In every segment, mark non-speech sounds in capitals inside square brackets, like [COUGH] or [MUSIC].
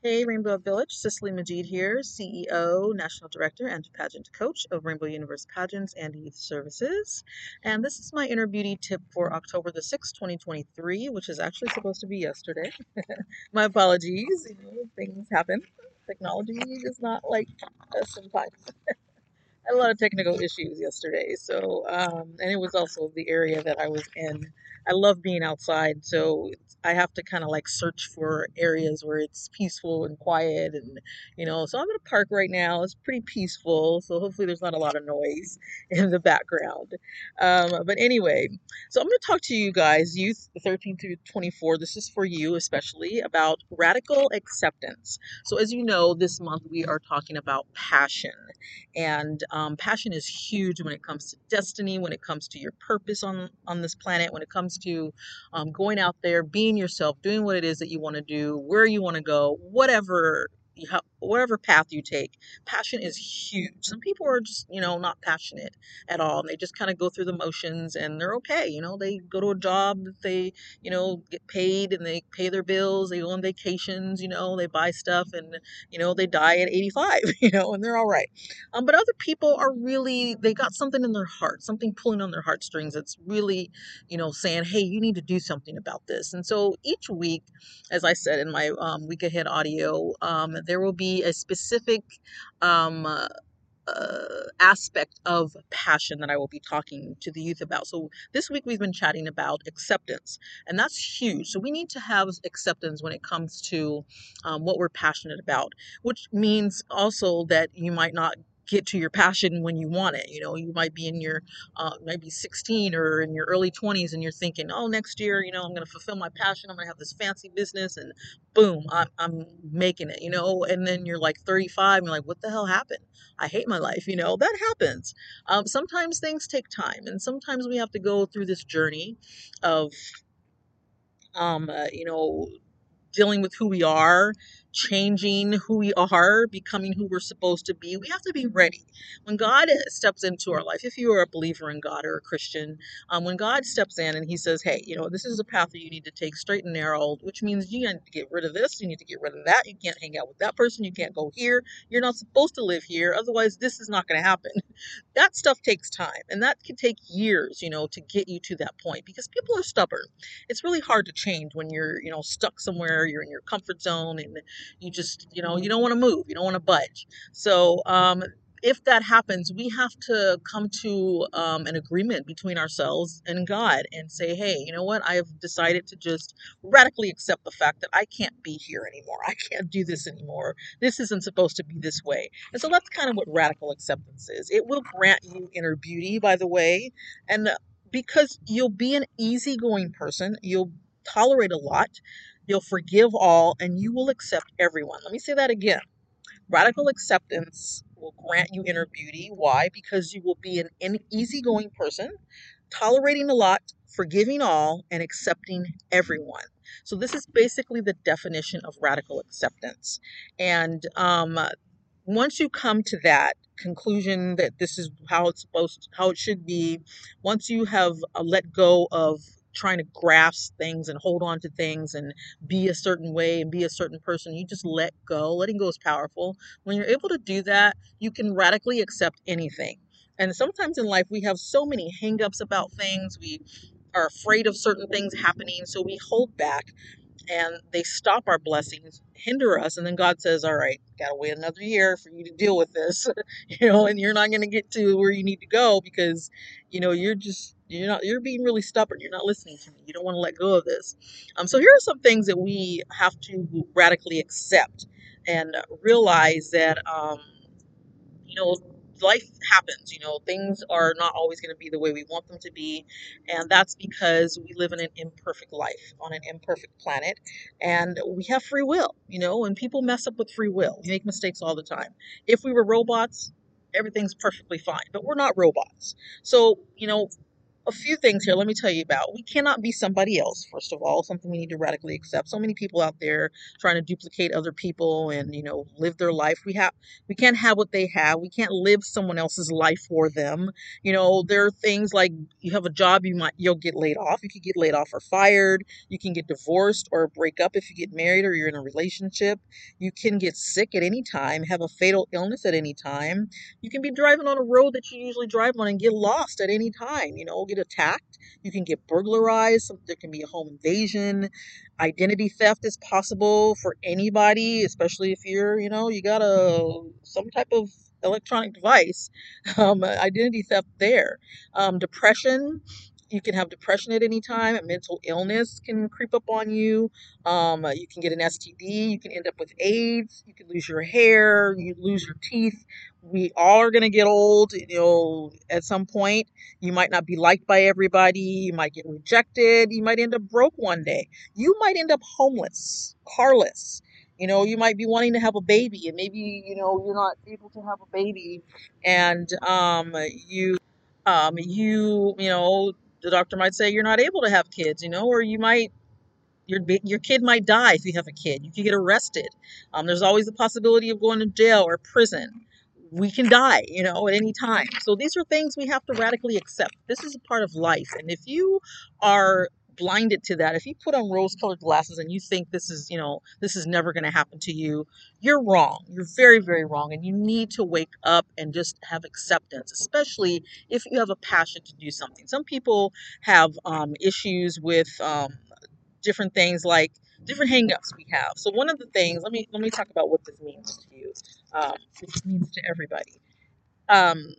Hey, Rainbow Village, Cicely Majid here, CEO, National Director, and Pageant Coach of Rainbow Universe Pageants and Youth Services. And this is my inner beauty tip for October the 6th, 2023, which is actually supposed to be yesterday. [LAUGHS] my apologies, you know, things happen. Technology is not like us sometimes. [LAUGHS] had a lot of technical issues yesterday. So, um, and it was also the area that I was in. I love being outside, so I have to kind of like search for areas where it's peaceful and quiet, and you know. So I'm in a park right now. It's pretty peaceful, so hopefully there's not a lot of noise [LAUGHS] in the background. Um, but anyway, so I'm going to talk to you guys, youth 13 through 24. This is for you especially about radical acceptance. So as you know, this month we are talking about passion and passion is huge when it comes to destiny when it comes to your purpose on on this planet when it comes to um, going out there being yourself doing what it is that you want to do where you want to go whatever whatever path you take, passion is huge. Some people are just, you know, not passionate at all. And they just kind of go through the motions and they're okay. You know, they go to a job they, you know, get paid and they pay their bills. They go on vacations, you know, they buy stuff and, you know, they die at 85, [LAUGHS] you know, and they're all right. Um, but other people are really, they got something in their heart, something pulling on their heartstrings that's really, you know, saying, hey, you need to do something about this. And so each week, as I said in my um, week ahead audio, um, there will be a specific um, uh, aspect of passion that I will be talking to the youth about. So this week we've been chatting about acceptance, and that's huge. So we need to have acceptance when it comes to um, what we're passionate about, which means also that you might not get to your passion when you want it. You know, you might be in your uh, maybe 16 or in your early 20s and you're thinking, oh, next year, you know, I'm going to fulfill my passion. I'm going to have this fancy business and boom, I'm, I'm making it, you know, and then you're like 35 and you're like, what the hell happened? I hate my life, you know, that happens. Um, sometimes things take time and sometimes we have to go through this journey of, um, uh, you know, dealing with who we are, changing who we are, becoming who we're supposed to be. We have to be ready. When God steps into our life, if you are a believer in God or a Christian, um, when God steps in and He says, hey, you know, this is a path that you need to take straight and narrow, which means you need to get rid of this, you need to get rid of that, you can't hang out with that person, you can't go here, you're not supposed to live here, otherwise, this is not going to happen. [LAUGHS] that stuff takes time, and that can take years, you know, to get you to that point because people are stubborn. It's really hard to change when you're, you know, stuck somewhere, you're in your comfort zone, and you just, you know, you don't want to move, you don't want to budge. So, um, if that happens, we have to come to um, an agreement between ourselves and God and say, hey, you know what? I have decided to just radically accept the fact that I can't be here anymore. I can't do this anymore. This isn't supposed to be this way. And so that's kind of what radical acceptance is. It will grant you inner beauty, by the way. And because you'll be an easygoing person, you'll tolerate a lot. You'll forgive all and you will accept everyone. Let me say that again. Radical acceptance will grant you inner beauty. Why? Because you will be an easygoing person, tolerating a lot, forgiving all, and accepting everyone. So, this is basically the definition of radical acceptance. And um, once you come to that conclusion that this is how it's supposed how it should be, once you have uh, let go of trying to grasp things and hold on to things and be a certain way and be a certain person. You just let go. Letting go is powerful. When you're able to do that, you can radically accept anything. And sometimes in life, we have so many hangups about things. We are afraid of certain things happening, so we hold back and they stop our blessings, hinder us, and then God says, "All right, gotta wait another year for you to deal with this, [LAUGHS] you know, and you're not going to get to where you need to go because, you know, you're just you're not you're being really stubborn. You're not listening to me. You don't want to let go of this. Um, so here are some things that we have to radically accept and realize that, um, you know, life happens you know things are not always going to be the way we want them to be and that's because we live in an imperfect life on an imperfect planet and we have free will you know and people mess up with free will we make mistakes all the time if we were robots everything's perfectly fine but we're not robots so you know a few things here. Let me tell you about. We cannot be somebody else. First of all, something we need to radically accept. So many people out there trying to duplicate other people and you know live their life. We have we can't have what they have. We can't live someone else's life for them. You know, there are things like you have a job, you might you'll get laid off. You could get laid off or fired. You can get divorced or break up if you get married or you're in a relationship. You can get sick at any time, have a fatal illness at any time. You can be driving on a road that you usually drive on and get lost at any time. You know, get attacked. You can get burglarized. There can be a home invasion. Identity theft is possible for anybody, especially if you're, you know, you got a some type of electronic device. [LAUGHS] Um, identity theft there. Um, depression you can have depression at any time. Mental illness can creep up on you. Um, you can get an STD. You can end up with AIDS. You can lose your hair. You lose your teeth. We all are going to get old. You know, at some point, you might not be liked by everybody. You might get rejected. You might end up broke one day. You might end up homeless, carless. You know, you might be wanting to have a baby, and maybe you know you're not able to have a baby, and um, you um, you you know the doctor might say you're not able to have kids, you know, or you might your your kid might die if you have a kid. You could get arrested. Um, there's always the possibility of going to jail or prison. We can die, you know, at any time. So these are things we have to radically accept. This is a part of life, and if you are blinded to that, if you put on rose colored glasses and you think this is, you know, this is never going to happen to you, you're wrong. You're very, very wrong. And you need to wake up and just have acceptance, especially if you have a passion to do something. Some people have um, issues with um, different things like different hangups we have. So one of the things, let me let me talk about what this means to you. Um, this means to everybody. Um,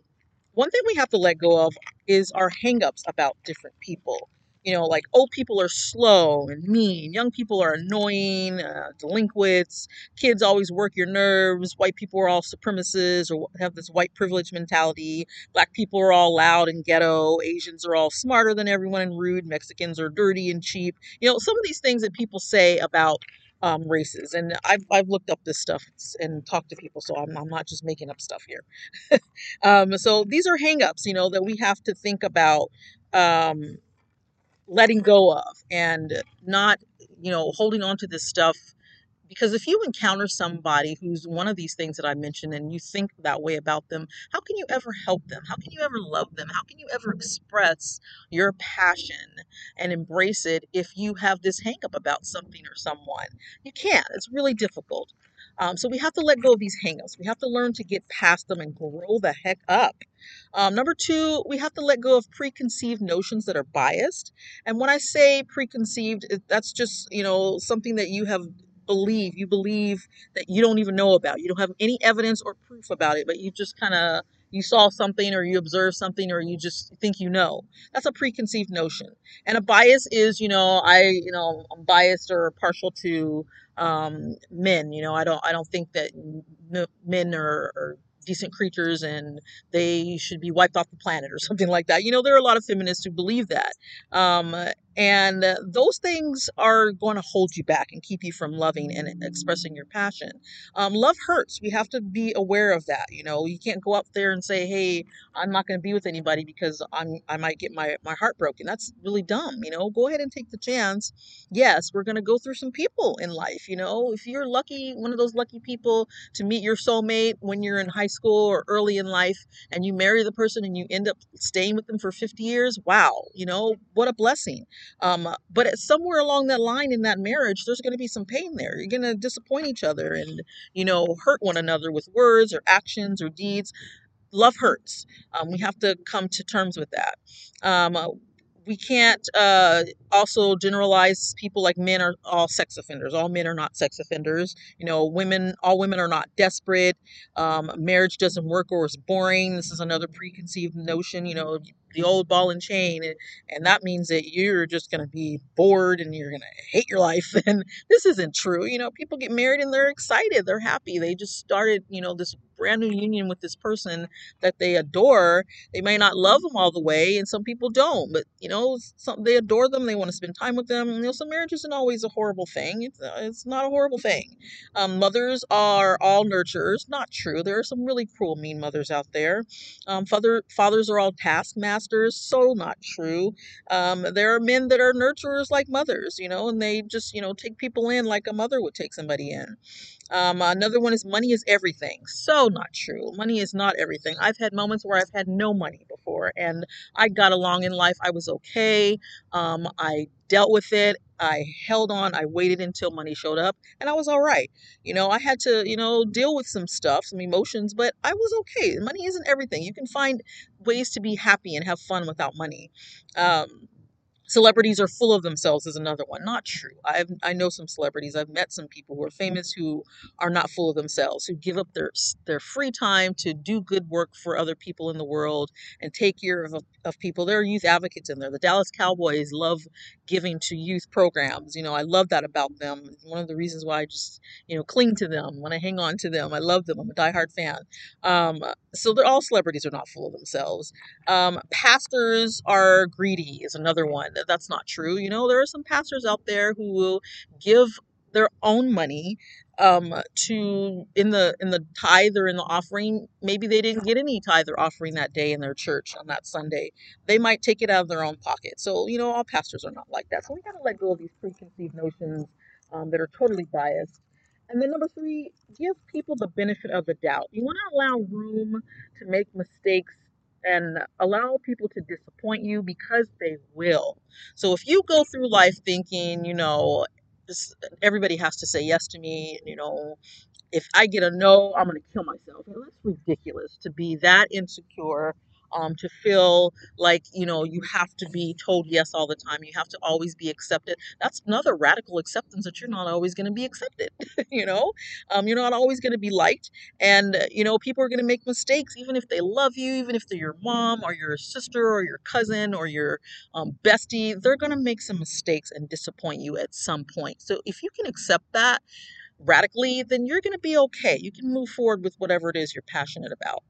one thing we have to let go of is our hangups about different people you know, like old people are slow and mean, young people are annoying, uh, delinquents, kids always work your nerves, white people are all supremacists or have this white privilege mentality, black people are all loud and ghetto, Asians are all smarter than everyone and rude, Mexicans are dirty and cheap. You know, some of these things that people say about um, races. And I've, I've looked up this stuff and talked to people, so I'm, I'm not just making up stuff here. [LAUGHS] um, so these are hangups, you know, that we have to think about um, letting go of and not, you know, holding on to this stuff. Because if you encounter somebody who's one of these things that I mentioned and you think that way about them, how can you ever help them? How can you ever love them? How can you ever express your passion and embrace it if you have this hangup about something or someone? You can't. It's really difficult. Um, so we have to let go of these hangups. We have to learn to get past them and grow the heck up. Um, number two, we have to let go of preconceived notions that are biased. And when I say preconceived, that's just you know something that you have believe you believe that you don't even know about. You don't have any evidence or proof about it, but you just kind of you saw something or you observed something or you just think you know. That's a preconceived notion. And a bias is, you know, I, you know, I'm biased or partial to um, men. You know, I don't I don't think that men are, are decent creatures and they should be wiped off the planet or [LAUGHS] something like that. You know, there are a lot of feminists who believe that. Um, and those things are going to hold you back and keep you from loving and expressing your passion. Um, love hurts. We have to be aware of that. You know, you can't go up there and say, "Hey, I'm not going to be with anybody because I'm I might get my my heart broken." That's really dumb. You know, go ahead and take the chance. Yes, we're going to go through some people in life. You know, if you're lucky, one of those lucky people to meet your soulmate when you're in high school or early in life, and you marry the person and you end up staying with them for 50 years. Wow, you know, what a blessing. Um, but somewhere along that line in that marriage, there's going to be some pain there. You're going to disappoint each other and, you know, hurt one another with words or actions or deeds. Love hurts. Um, we have to come to terms with that. Um, we can't uh, also generalize people like men are all sex offenders. All men are not sex offenders. You know, women, all women are not desperate. Um, marriage doesn't work or is boring. This is another preconceived notion. You know, the old ball and chain and, and that means that you're just going to be bored and you're going to hate your life. [LAUGHS] And this isn't true you know people get married and they're excited they're happy. They just started you know this brand new union with this person that they adore. They may not love them all the way and some people don't but you know some they adore them they want to spend time with them. You know so marriage isn't always a horrible thing it's, uh, it's not a horrible thing. Um, mothers are all nurturers not true. There are some really cruel mean mothers out there. Um, father fathers are all taskmasters pastors. So not true. Um, there are men that are nurturers like mothers, you know, and they just, you know, take people in like a mother would take somebody in. Um, another one is money is everything. So not true. Money is not everything. I've had moments where I've had no money before and I got along in life. I was okay. Um, I dealt with it. I held on. I waited until money showed up and I was all right. You know, I had to, you know, deal with some stuff, some emotions, but I was okay. Money isn't everything. You can find ways to be happy and have fun without money. Um, celebrities are full of themselves is another one. Not true. I i know some celebrities. I've met some people who are famous who are not full of themselves who give up their their free time to do good work for other people in the world and take care of, of people. There are youth advocates in there. The dallas cowboys love giving to youth programs. You know i love that about them. One of the reasons why i just you know cling to them when i hang on to them. I love them. I'm a diehard fan. Um, so all celebrities are not full of themselves. Um, pastors are greedy is another one that's not true. You know, there are some pastors out there who will give their own money um, to in the in the tithe or in the offering. Maybe they didn't get any tithe or offering that day in their church on that Sunday. They might take it out of their own pocket. So you know, all pastors are not like that. So we got to let go of these preconceived notions um, that are totally biased. And then number three, give people the benefit of the doubt. You want to allow room to make mistakes and allow people to disappoint you because they will. So if you go through life thinking, you know, everybody has to say yes to me, you know, if I get a no, I'm going to kill myself. That's ridiculous to be that insecure um, to feel like you know you have to be told yes all the time you have to always be accepted. That's another radical acceptance that you're not always going to be accepted [LAUGHS] you know? Um, you're not always going to be liked and uh, you know people are going to make mistakes even if they love you even if they're your mom or your sister or your cousin or your um, bestie they're going to make some mistakes and disappoint you at some point. So if you can accept that radically then you're going to be okay. You can move forward with whatever it is you're passionate about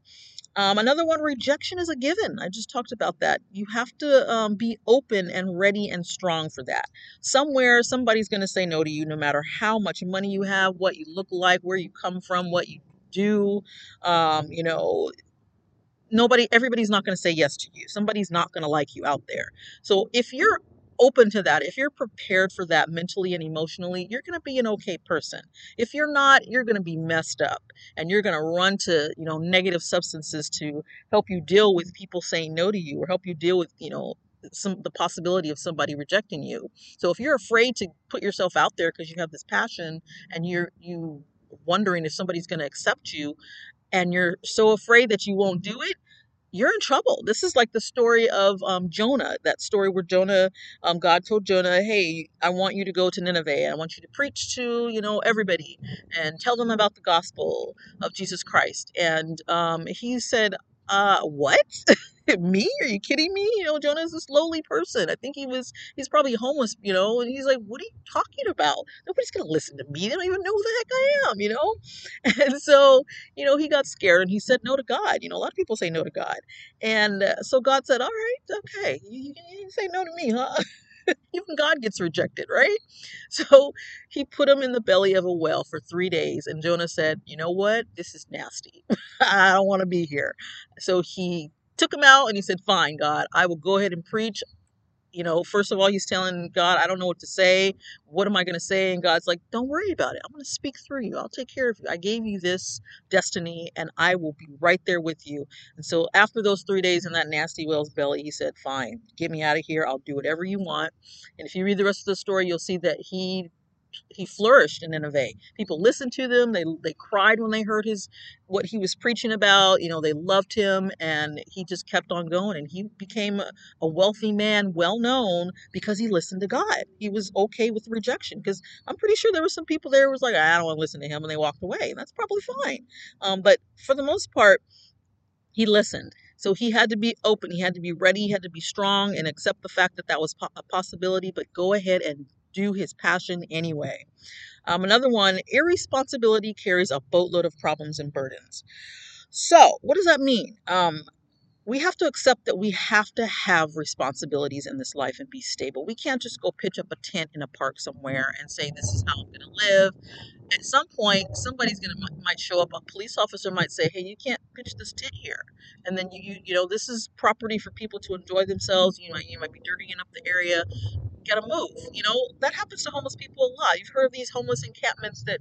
um, another one, rejection is a given. I just talked about that. You have to um, be open and ready and strong for that. Somewhere, somebody's going to say no to you, no matter how much money you have, what you look like, where you come from, what you do. Um, you know, nobody, everybody's not going to say yes to you. Somebody's not going to like you out there. So if you're open to that, if you're prepared for that mentally and emotionally, you're going to be an okay person. If you're not, you're going to be messed up and you're going to run to, you know, negative substances to help you deal with people saying no to you or help you deal with, you know, some the possibility of somebody rejecting you. So if you're afraid to put yourself out there because you have this passion and you're you wondering if somebody's going to accept you and you're so afraid that you won't do it, you're in trouble. This is like the story of um, Jonah, that story where Jonah, um, God told Jonah, hey, I want you to go to Nineveh. I want you to preach to, you know, everybody and tell them about the gospel of Jesus Christ. And um, he said, uh, what? [LAUGHS] me? Are you kidding me? You know, Jonah's this lowly person. I think he was, he's probably homeless, you know, and he's like, what are you talking about? Nobody's going to listen to me. They don't even know who the heck I am, you know? [LAUGHS] And so, you know, he got scared and he said no to God. You know, a lot of people say no to God. And uh, so God said, all right, okay, you, you say no to me, huh? [LAUGHS] [LAUGHS] Even God gets rejected, right? [LAUGHS] So he put him in the belly of a whale for three days. And Jonah said, You know what? This is nasty. [LAUGHS] I don't want to be here. So he took him out and he said, Fine, God, I will go ahead and preach. You know, first of all, he's telling God, I don't know what to say. What am I going to say? And God's like, Don't worry about it. I'm going to speak through you. I'll take care of you. I gave you this destiny and I will be right there with you. And so, after those three days in that nasty whale's belly, he said, Fine, get me out of here. I'll do whatever you want. And if you read the rest of the story, you'll see that he he flourished in Nineveh. People listened to them. They they cried when they heard his what he was preaching about. You know, they loved him, and he just kept on going. And he became a, a wealthy man, well known because he listened to God. He was okay with rejection because I'm pretty sure there were some people there who was like, I don't want to listen to him, and they walked away. And that's probably fine. Um, but for the most part, he listened. So he had to be open. He had to be ready. He had to be strong and accept the fact that that was a possibility. But go ahead and do his passion anyway. Um, another one, irresponsibility carries a boatload of problems and burdens. So, what does that mean? Um, we have to accept that we have to have responsibilities in this life and be stable. We can't just go pitch up a tent in a park somewhere and say, This is how I'm going to live at some point somebody's gonna might show up a police officer might say hey you can't pitch this tent here and then you you, you know this is property for people to enjoy themselves you might you might be dirtying up the area gotta move you know that happens to homeless people a lot you've heard of these homeless encampments that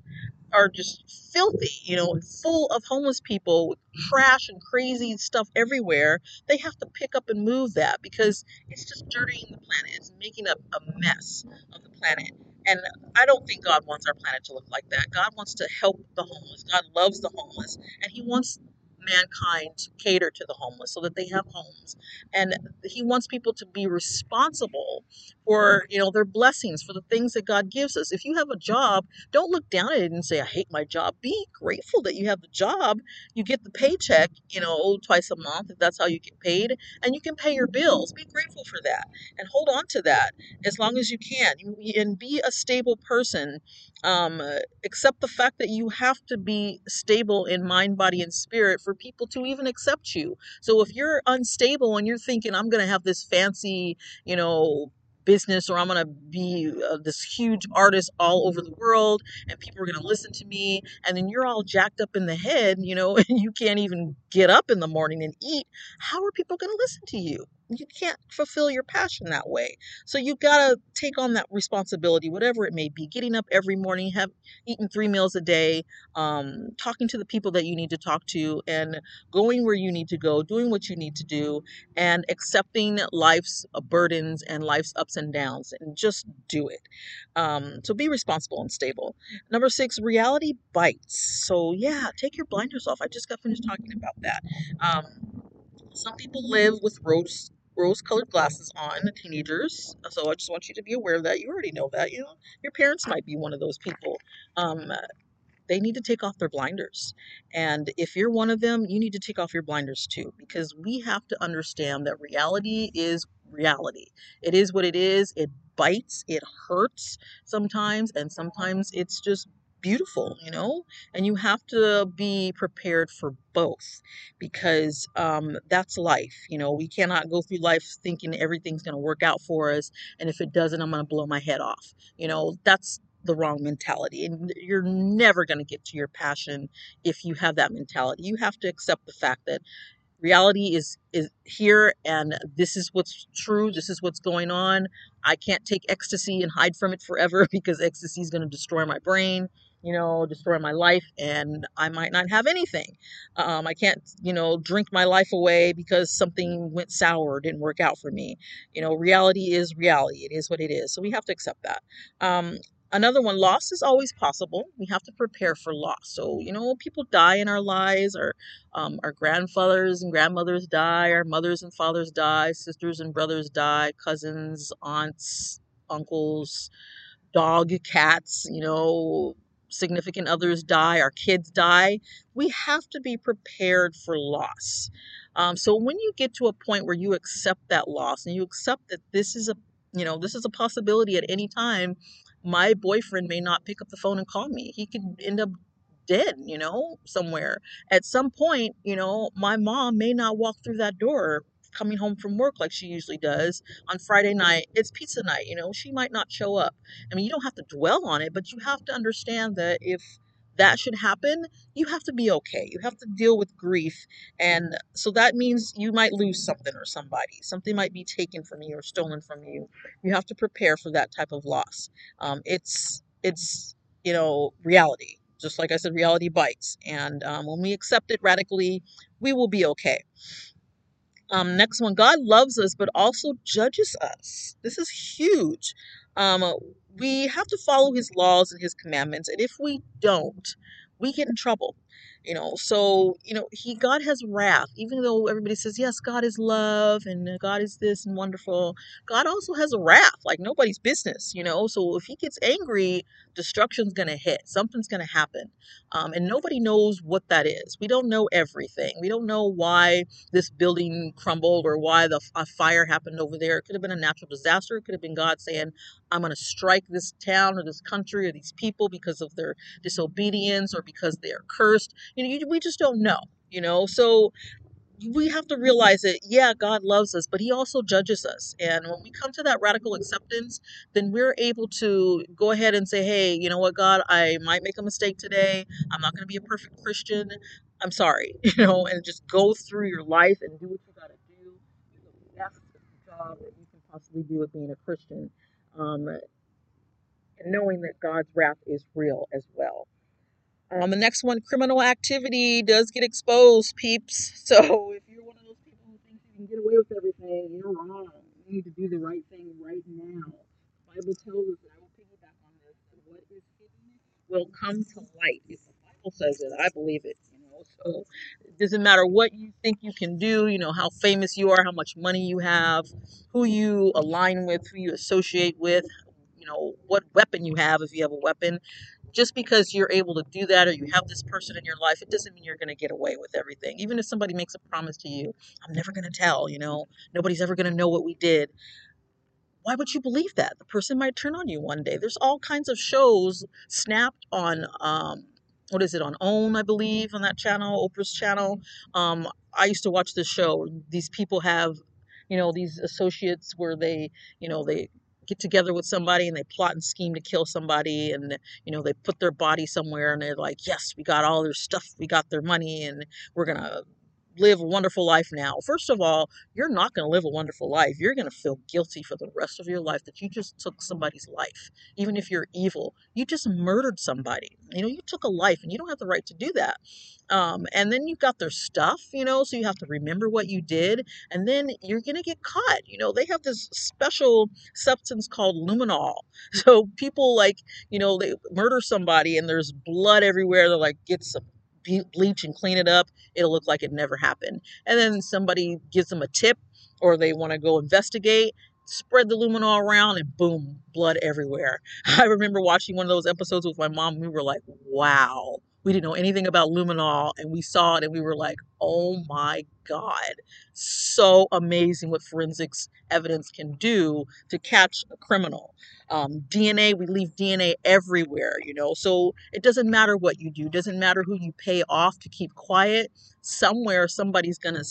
are just filthy, you know, and full of homeless people with trash and crazy stuff everywhere. They have to pick up and move that because it's just dirtying the planet. It's making a, a mess of the planet. And I don't think God wants our planet to look like that. God wants to help the homeless. God loves the homeless. And He wants mankind cater to the homeless so that they have homes. And he wants people to be responsible for you know their blessings for the things that god gives us. If you have a job don't look down at it and say i hate my job. Be grateful that you have the job. You get the paycheck you know twice a month if that's how you get paid and you can pay your bills. Be grateful for that and hold on to that as long as you can. And be a stable person um, accept the fact that you have to be stable in mind body and spirit for people to even accept you. So if you're unstable and you're thinking, I'm going to have this fancy, you know, business or I'm going to be uh, this huge artist all over the world and people are going to listen to me and then you're all jacked up in the head, you know, [LAUGHS] and you can't even get up in the morning and eat, how are people going to listen to you? You can't fulfill your passion that way. So you got to take on that responsibility, whatever it may be. Getting up every morning, have eaten three meals a day, um, talking to the people that you need to talk to, and going where you need to go, doing what you need to do, and accepting life's uh, burdens and life's ups and downs, and just do it. Um, so be responsible and stable. Number six, reality bites. So yeah, take your blinders off. I just got finished talking about that. Um, some people live with rose rose colored glasses on, teenagers. So I just want you to be aware of that. You already know that. You know, your parents might be one of those people. Um, they need to take off their blinders. And if you're one of them, you need to take off your blinders too, because we have to understand that reality is reality. It is what it is. It bites, it hurts sometimes, and sometimes it's just beautiful, you know? And you have to be prepared for both because um, that's life. You know, we cannot go through life thinking everything's going to work out for us. And if it doesn't, I'm going to blow my head off. You know, that's the wrong mentality. And you're never going to get to your passion if you have that mentality. You have to accept the fact that reality is is here and this is what's true this is what's going on i can't take ecstasy and hide from it forever [LAUGHS] because ecstasy is going to destroy my brain you know destroy my life and i might not have anything. Um, i can't you know drink my life away because something went sour didn't work out for me. You know reality is reality. It is what it is. So we have to accept that. Um, Another one, loss is always possible. We have to prepare for loss. So, you know, people die in our lives, our, um, our grandfathers and grandmothers die, our mothers and fathers die, sisters and brothers die, cousins, aunts, uncles, dog, cats, you know, significant others die, our kids die. We have to be prepared for loss. Um, so when you get to a point where you accept that loss and you accept that this is a you know this is a possibility at any time my boyfriend may not pick up the phone and call me. He could end up dead, you know, somewhere. At some point, you know, my mom may not walk through that door coming home from work like she usually does on Friday night. It's pizza night, you know, she might not show up. I mean, you don't have to dwell on it, but you have to understand that if that should happen, you have to be okay. You have to deal with grief. And so that means you might lose something or somebody. Something might be taken from you or stolen from you. You have to prepare for that type of loss. Um, it's, it's, you know, reality. Just like I said, reality bites. And um, when we accept it radically, we will be okay. Um, next one, God loves us, but also judges us. This is huge. Um, we have to follow his laws and his commandments. And if we don't, we get in trouble you know so you know he god has wrath even though everybody says yes god is love and god is this and wonderful god also has a wrath like nobody's business you know so if he gets angry destruction's gonna hit something's gonna happen um, and nobody knows what that is. We don't know everything. We don't know why this building crumbled or why the a fire happened over there. It could have been a natural disaster. It could have been god saying i'm gonna strike this town or this country or these people because of their disobedience or because they're cursed you know, you, we just don't know, you know. So we have to realize that yeah god loves us but he also judges us. And when we come to that radical acceptance then we're able to go ahead and say hey you know what god? I might make a mistake today. I'm not going to be a perfect christian. I'm sorry [LAUGHS] you know and just go through your life and do what you got to do. Do the best job that you can possibly do with being a christian um, and knowing that god's wrath is real as well um, the next one, criminal activity does get exposed, peeps. [LAUGHS] So if you're one of those people who thinks you can get away with everything, you're wrong. You need to do the right thing right now. The Bible tells us, and I will piggyback on this, that what is hidden will come to light. If the Bible says it, I believe it. You know, so it doesn't matter what you think you can do. You know how famous you are, how much money you have, who you align with, who you associate with. You know what weapon you have if you have a weapon just because you're able to do that or you have this person in your life, it doesn't mean you're going to get away with everything. Even if somebody makes a promise to you, I'm never going to tell, you know, nobody's ever going to know what we did. Why would you believe that? The person might turn on you one day. There's all kinds of shows snapped on, um, what is it, on OWN, I believe, on that channel, Oprah's channel. Um, I used to watch this show. These people have, you know, these associates where they, you know, they get together with somebody and they plot and scheme to kill somebody and you know they put their body somewhere and they're like yes we got all their stuff we got their money and we're gonna live a wonderful life now. First of all, you're not going to live a wonderful life. You're going to feel guilty for the rest of your life that you just took somebody's life. Even if you're evil, you just murdered somebody. You know, you took a life and you don't have the right to do that. Um, and then you've got their stuff, you know, so you have to remember what you did. And then you're going to get caught. You know, they have this special substance called luminol. [LAUGHS] So people like, you know, they murder somebody and there's blood everywhere. They're like, get some bleach and clean it up, it'll look like it never happened. And then somebody gives them a tip or they want to go investigate, spread the luminol around, and boom, blood everywhere. [LAUGHS] I remember watching one of those episodes with my mom. We were like, wow. We didn't know anything about luminol, and we saw it, and we were like, "Oh my god, so amazing what forensics evidence can do to catch a criminal." um, DNA, we leave DNA everywhere, you know. So it doesn't matter what you do, it doesn't matter who you pay off to keep quiet. Somewhere somebody's gonna,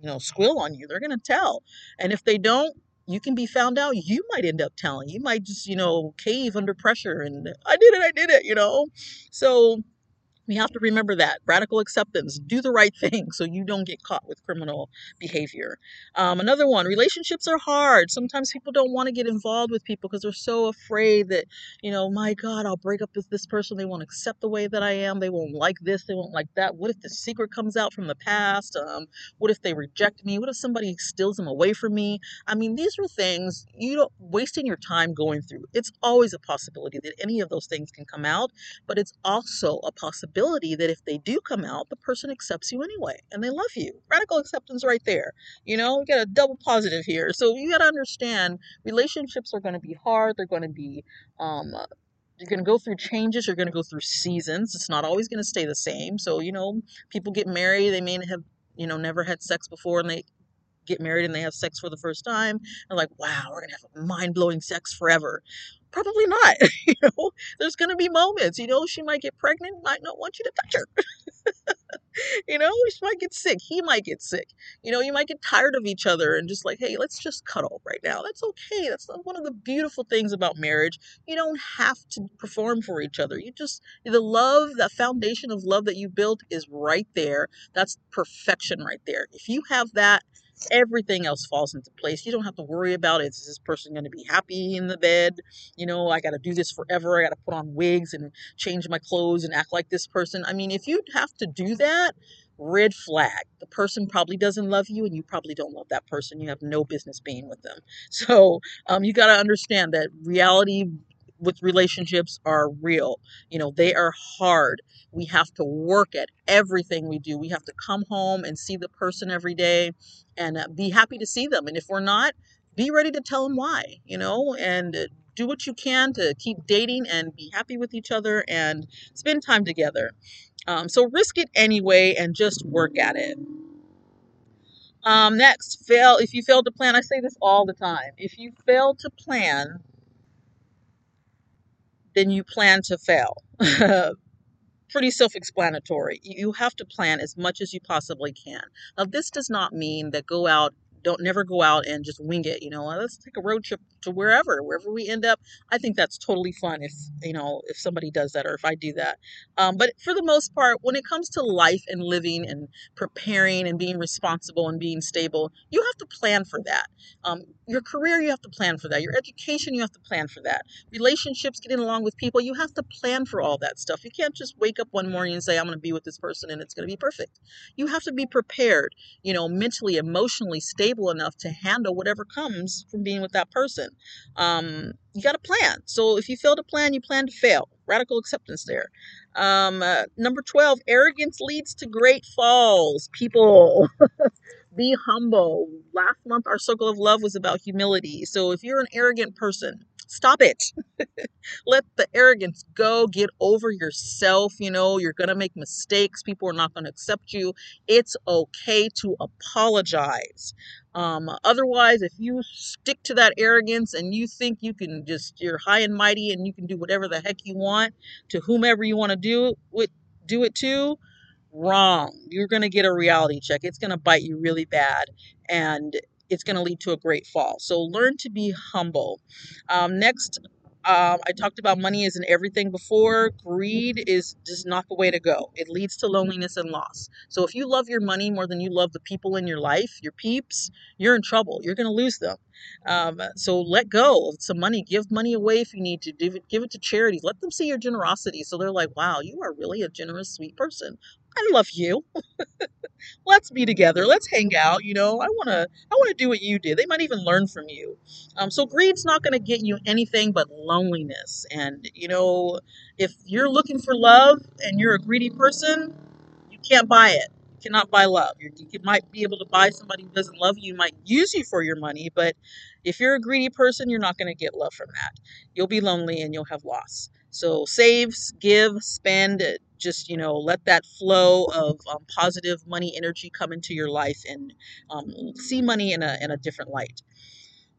you know, squill on you. They're gonna tell, and if they don't, you can be found out. You might end up telling. You might just, you know, cave under pressure and I did it, I did it, you know. So we have to remember that radical acceptance. Do the right thing so you don't get caught with criminal behavior. Um, another one relationships are hard. Sometimes people don't want to get involved with people because they're so afraid that, you know, my God, I'll break up with this person. They won't accept the way that I am. They won't like this. They won't like that. What if the secret comes out from the past? Um, what if they reject me? What if somebody steals them away from me? I mean, these are things you don't wasting your time going through. It's always a possibility that any of those things can come out, but it's also a possibility possibility that if they do come out, the person accepts you anyway and they love you. Radical acceptance right there. You know, we got a double positive here. So you got to understand relationships are going to be hard. They're going to be, um, you're going to go through changes. You're going to go through seasons. It's not always going to stay the same. So, you know, people get married. They may have, you know, never had sex before and they get married and they have sex for the first time. They're like, wow, we're going to have mind blowing sex forever. Probably not. [LAUGHS] you know, there's going to be moments. You know, she might get pregnant, might not want you to touch her. [LAUGHS] you know, she might get sick. He might get sick. You know, you might get tired of each other and just like, hey, let's just cuddle right now. That's okay. That's one of the beautiful things about marriage. You don't have to perform for each other. You just, the love, that foundation of love that you built is right there. That's perfection right there. If you have that, everything else falls into place. You don't have to worry about is this person going to be happy in the bed? You know, I got to do this forever. I got to put on wigs and change my clothes and act like this person. I mean, if you have to do that, red flag. The person probably doesn't love you, and you probably don't love that person. You have no business being with them. So um, you got to understand that reality with relationships are real. You know, they are hard. We have to work at everything we do. We have to come home and see the person every day and uh, be happy to see them. And if we're not, be ready to tell them why, you know, and uh, do what you can to keep dating and be happy with each other and spend time together. Um, so risk it anyway and just work at it. Um, next, fail. If you fail to plan, I say this all the time. If you fail to plan, then you plan to fail. [LAUGHS] pretty self-explanatory. You have to plan as much as you possibly can. Now, this does not mean that go out don't never go out and just wing it you know let's take a road trip to wherever wherever we end up i think that's totally fun if you know if somebody does that or if i do that. Um, but for the most part when it comes to life and living and preparing and being responsible and being stable you have to plan for that. Um, your career you have to plan for that. Your education you have to plan for that. Relationships getting along with people you have to plan for all that stuff. You can't just wake up one morning and say i'm going to be with this person and it's going to be perfect. You have to be prepared you know mentally emotionally stable stable enough to handle whatever comes from being with that person. Um, you got to plan. So if you fail to plan, you plan to fail. Radical acceptance there. Um, uh, number 12, arrogance leads to great falls. People. [LAUGHS] be humble. Last month, our circle of love was about humility. So if you're an arrogant person, stop it. [LAUGHS] Let the arrogance go. Get over yourself. You know, you're going to make mistakes. People are not going to accept you. It's okay to apologize. Um, otherwise, if you stick to that arrogance and you think you can just, you're high and mighty and you can do whatever the heck you want to whomever you want to do it, do it to, wrong. You're going to get a reality check. It's going to bite you really bad. And it's going to lead to a great fall. So learn to be humble. Um, next, um, I talked about money isn't everything before. Greed is just not the way to go. It leads to loneliness and loss. So if you love your money more than you love the people in your life, your peeps, you're in trouble. You're going to lose them. Um, so let go of some money. Give money away if you need to. Give it, give it to charities. Let them see your generosity. So they're like, wow, you are really a generous, sweet person. I love you. [LAUGHS] Let's be together. Let's hang out. You know, I wanna I wanna do what you did. They might even learn from you. Um, so greed's not gonna get you anything but loneliness. And you know, if you're looking for love and you're a greedy person, you can't buy it. You cannot buy love. You're, you might be able to buy somebody who doesn't love you, might use you for your money, but if you're a greedy person, you're not to get love from that. You'll be lonely and you'll have loss. So save, give, spend, just you know let that flow of um, positive money energy come into your life and um, see money in a in a different light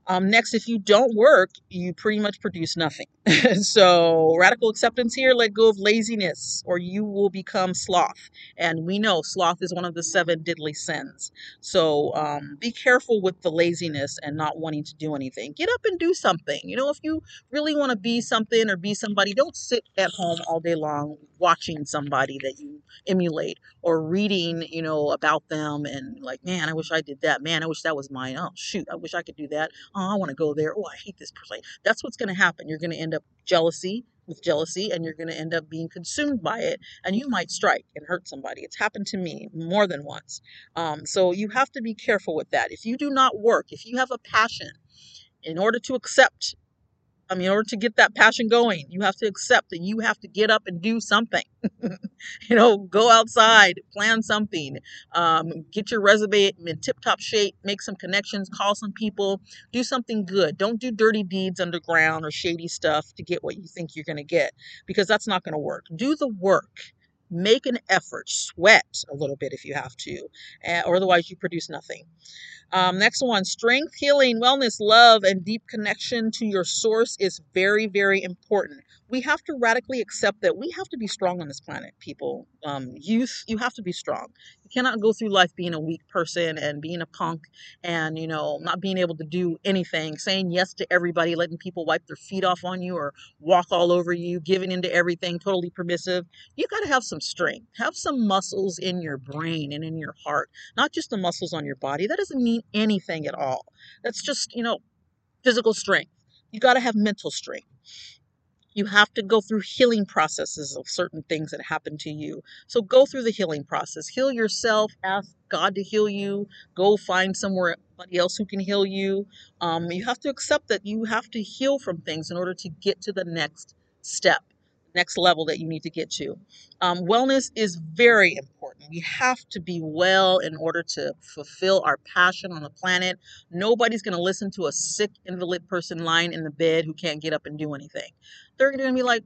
um, next, if you don't work, you pretty much produce nothing. [LAUGHS] so, radical acceptance here let go of laziness, or you will become sloth. And we know sloth is one of the seven deadly sins. So, um, be careful with the laziness and not wanting to do anything. Get up and do something. You know, if you really want to be something or be somebody, don't sit at home all day long watching somebody that you emulate or reading, you know, about them and like, man, I wish I did that. Man, I wish that was mine. Oh, shoot, I wish I could do that oh, I want to go there. Oh, I hate this person. That's what's going to happen. You're going to end up jealousy with jealousy and you're going to end up being consumed by it and you might strike and hurt somebody. It's happened to me more than once. Um, so you have to be careful with that. If you do not work, if you have a passion, in order to accept I mean, in order to get that passion going, you have to accept that you have to get up and do something. [LAUGHS] you know, go outside, plan something, um, get your resume in tip top shape, make some connections, call some people, do something good. Don't do dirty deeds underground or shady stuff to get what you think you're going to get because that's not going to work. Do the work make an effort, sweat a little bit if you have to, uh, or otherwise you produce nothing. Um, next one strength, healing, wellness, love, and deep connection to your source is very, very important we have to radically accept that we have to be strong on this planet, people. Um, youth, you have to be strong. You cannot go through life being a weak person and being a punk and, you know, not being able to do anything, saying yes to everybody, letting people wipe their feet off on you or walk all over you, giving into everything, totally permissive. You got to have some strength. Have some muscles in your brain and in your heart, not just the muscles on your body. That doesn't mean anything at all. That's just, you know, physical strength. You got to have mental strength you have to go through healing processes of certain things that happen to you. So go through the healing process. Heal yourself. Ask God to heal you. Go find somewhere else who can heal you. Um, you have to accept that you have to heal from things in order to get to the next step next level that you need to get to. Um, wellness is very important. We have to be well in order to fulfill our passion on the planet. Nobody's going to listen to a sick invalid person lying in the bed who can't get up and do anything. They're going to be like,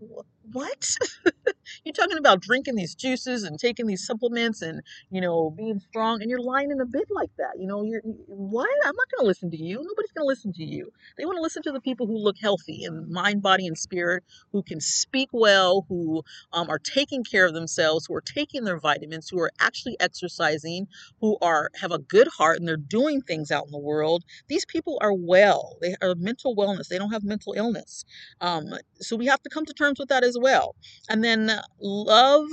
what? [LAUGHS] you're talking about drinking these juices and taking these supplements and you know being strong and you're lying in a bed like that you know you're what? I'm not going to listen to you. Nobody's going to listen to you. They want to listen to the people who look healthy in mind body and spirit who can speak well who um, are taking care of themselves who are taking their vitamins who are actually exercising who are have a good heart and they're doing things out in the world. These people are well. They are mental wellness. They don't have mental illness. Um, so we have to come to terms with that as well and then love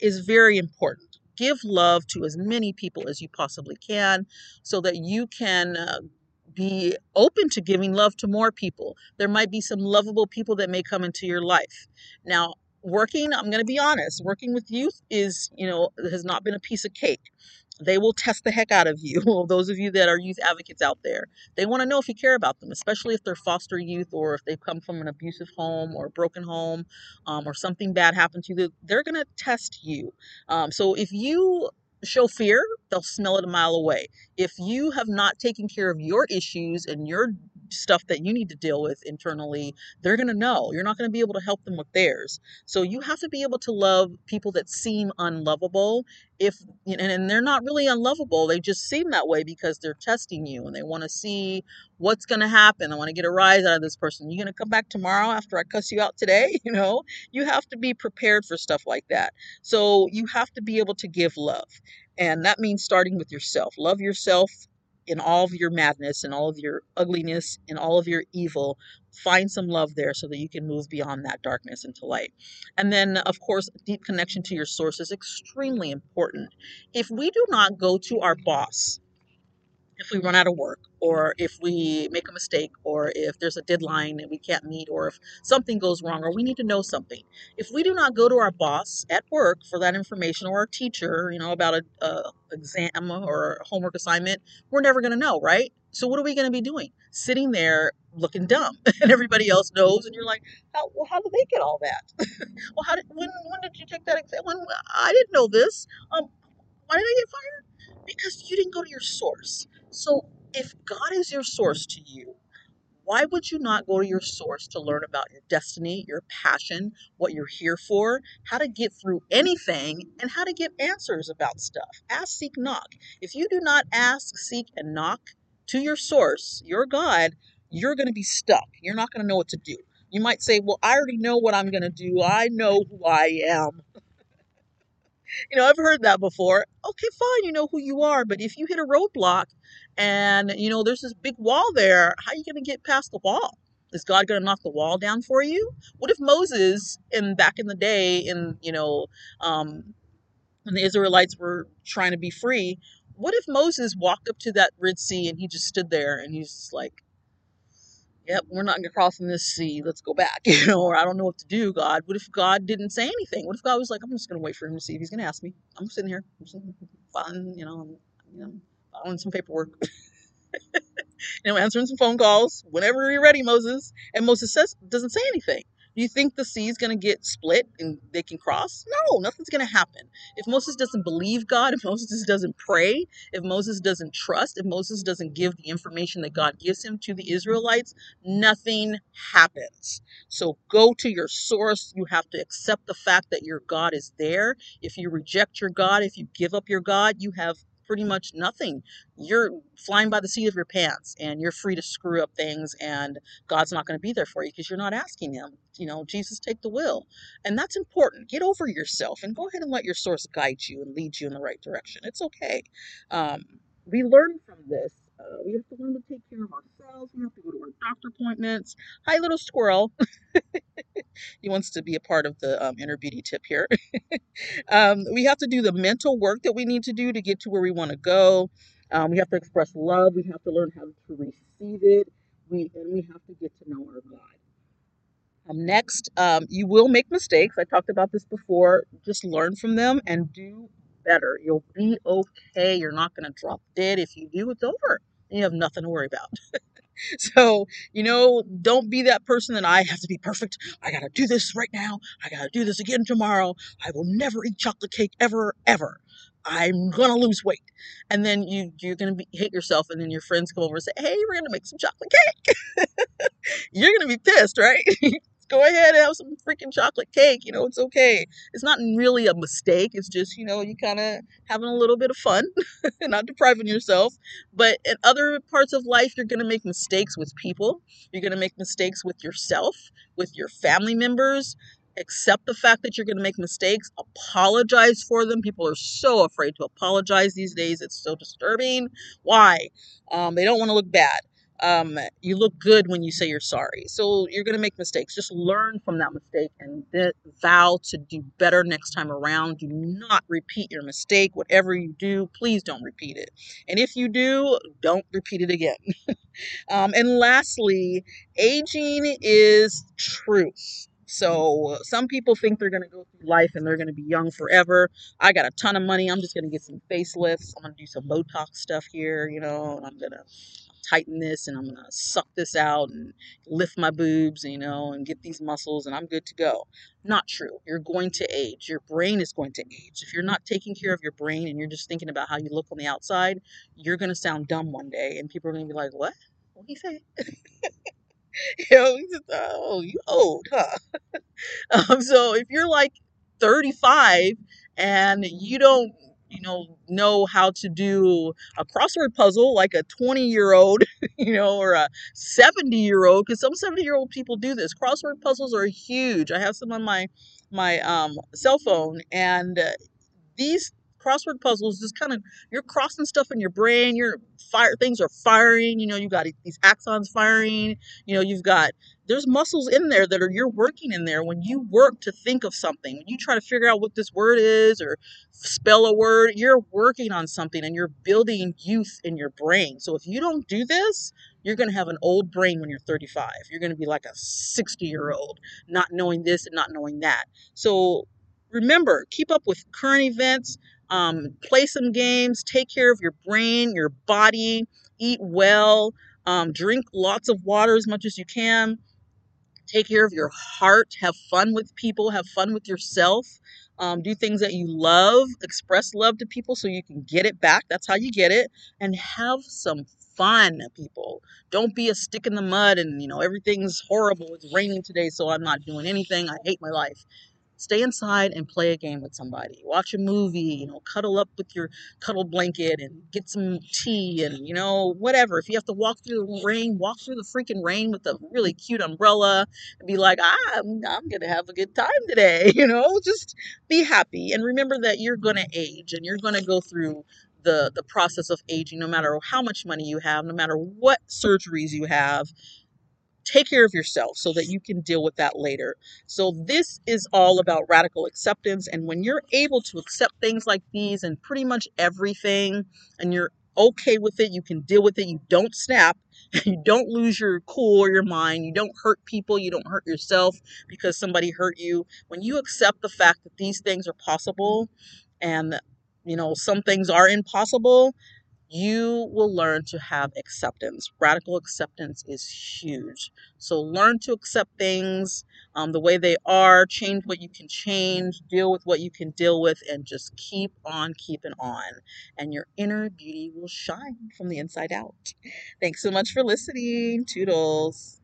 is very important. Give love to as many people as you possibly can so that you can uh, be open to giving love to more people. There might be some lovable people that may come into your life. Now, working, I'm going to be honest, working with youth is, you know, has not been a piece of cake they will test the heck out of you. [LAUGHS] Those of you that are youth advocates out there, they want to know if you care about them, especially if they're foster youth or if they've come from an abusive home or a broken home um, or something bad happened to you. They're going to test you. Um, so if you show fear, they'll smell it a mile away. If you have not taken care of your issues and your stuff that you need to deal with internally, they're going to know. You're not going to be able to help them with theirs. So you have to be able to love people that seem unlovable. If and they're not really unlovable, they just seem that way because they're testing you and they want to see what's going to happen. I want to get a rise out of this person. You're going to come back tomorrow after I cuss you out today? [LAUGHS] You know, you have to be prepared for stuff like that. So you have to be able to give love. And that means starting with yourself. Love yourself in all of your madness and all of your ugliness and all of your evil find some love there so that you can move beyond that darkness into light. And then of course deep connection to your source is extremely important. If we do not go to our boss if we run out of work or if we make a mistake or if there's a deadline that we can't meet or if something goes wrong or we need to know something. If we do not go to our boss at work for that information or our teacher you know about a, a exam or a homework assignment we're never going to know right? So what are we going to be doing? Sitting there looking dumb [LAUGHS] and everybody else knows and you're like how, well, how did they get all that? [LAUGHS] Well how did when, when did you take that exam when i didn't know this. Um why did i get fired? Because you didn't go to your source so, if God is your source to you, why would you not go to your source to learn about your destiny, your passion, what you're here for, how to get through anything, and how to get answers about stuff? Ask, seek, knock. If you do not ask, seek, and knock to your source, your God, you're going to be stuck. You're not going to know what to do. You might say, Well, I already know what I'm going to do. I know who I am. You know, I've heard that before. Okay, fine, you know who you are, but if you hit a roadblock and you know there's this big wall there, how are you going to get past the wall? Is God going to knock the wall down for you? What if Moses, in back in the day, in you know, um, when the Israelites were trying to be free, what if Moses walked up to that Red Sea and he just stood there and he's just like, yep, we're not crossing this sea. Let's go back, [LAUGHS] you know, or I don't know what to do, God. What if God didn't say anything? What if God was like, I'm just going to wait for him to see if he's going to ask me. I'm sitting here, I'm sitting you know, I'm, you following some paperwork. [LAUGHS] you know, answering some phone calls whenever you're ready, Moses. And Moses says, doesn't say anything. Do you think the sea is going to get split and they can cross? No, nothing's going to happen. If Moses doesn't believe God, [LAUGHS] if Moses doesn't pray, if Moses doesn't trust, if Moses doesn't give the information that God gives him to the Israelites, nothing happens. So go to your source. You have to accept the fact that your God is there. If you reject your God, if you give up your God, you have pretty much nothing. You're flying by the seat of your pants and you're free to screw up things and God's not going to be there for you because you're not asking him. You know, Jesus take the wheel. And that's important. Get over yourself and go ahead and let your source guide you and lead you in the right direction. It's okay. Um, we learn from this. Uh, we have to learn to take care of ourselves. We have to go to our doctor appointments. Hi, little squirrel. [LAUGHS] he wants to be a part of the um, inner beauty tip here. [LAUGHS] um, we have to do the mental work that we need to do to get to where we want to go. Um, we have to express love. We have to learn how to receive it. We and we have to get to know our God. Um, next, um, you will make mistakes. I talked about this before. Just learn from them and do better. You'll be okay. You're not going to drop dead. If you do, it's over. You have nothing to worry about. [LAUGHS] so, you know, don't be that person that I have to be perfect. I got to do this right now. I got to do this again tomorrow. I will never eat chocolate cake ever, ever. I'm gonna lose weight, and then you you're gonna hate yourself, and then your friends come over and say, "Hey, we're gonna make some chocolate cake." [LAUGHS] you're gonna be pissed, right? [LAUGHS] go ahead and have some freaking chocolate cake. You know, it's okay. It's not really a mistake. It's just, you know, you kind of having a little bit of fun, and [LAUGHS] not depriving yourself. But in other parts of life, you're going to make mistakes with people. You're going to make mistakes with yourself, with your family members. Accept the fact that you're going to make mistakes. Apologize for them. People are so afraid to apologize these days. It's so disturbing. Why? Um, they don't want to look bad um, you look good when you say you're sorry. So you're going to make mistakes. Just learn from that mistake and th- vow to do better next time around. Do not repeat your mistake. Whatever you do, please don't repeat it. And if you do, don't repeat it again. [LAUGHS] um, and lastly, aging is truth. So some people think they're going to go through life and they're going to be young forever. I got a ton of money. I'm just going to get some facelifts. I'm going to do some Botox stuff here, you know, and I'm going to tighten this and I'm going to suck this out and lift my boobs, you know, and get these muscles and I'm good to go. Not true. You're going to age. Your brain is going to age. If you're not taking care of your brain and you're just thinking about how you look on the outside, you're going to sound dumb one day and people are going to be like, what? What he say? [LAUGHS] you know, oh, you old, huh? [LAUGHS] um, so if you're like 35 and you don't you know know how to do a crossword puzzle like a 20 year old [LAUGHS] you know or a 70 year old because some 70 year old people do this. Crossword puzzles are huge. I have some on my my um, cell phone and uh, these crossword puzzles just kind of you're crossing stuff in your brain your fire things are firing you know you got these axons firing you know you've got there's muscles in there that are you're working in there. When you work to think of something when you try to figure out what this word is or spell a word you're working on something and you're building youth in your brain. So if you don't do this you're going to have an old brain when you're 35 you're going to be like a 60 year old not knowing this and not knowing that. So remember keep up with current events um, play some games, take care of your brain, your body, eat well, um, drink lots of water as much as you can, take care of your heart, have fun with people, have fun with yourself. Um, do things that you love, express love to people so you can get it back. That's how you get it. And have some fun, people. Don't be a stick in the mud and, you know, everything's horrible. It's raining today, so I'm not doing anything. I hate my life stay inside and play a game with somebody watch a movie you know cuddle up with your cuddle blanket and get some tea and you know whatever. If you have to walk through the rain walk through the freaking rain with a really cute umbrella and be like i'm, I'm gonna have a good time today [LAUGHS] you know? Just be happy and remember that you're gonna age and you're gonna go through the the process of aging no matter how much money you have no matter what surgeries you have take care of yourself so that you can deal with that later. So, this is all about radical acceptance. And when you're able to accept things like these and pretty much everything, and you're okay with it, you can deal with it, you don't snap, [LAUGHS] you don't lose your cool or your mind, you don't hurt people, you don't hurt yourself because somebody hurt you. When you accept the fact that these things are possible and you know some things are impossible you will learn to have acceptance. Radical acceptance is huge. So learn to accept things um, the way they are, change what you can change, deal with what you can deal with, and just keep on keeping on. And your inner beauty will shine from the inside out. Thanks so much for listening. Toodles.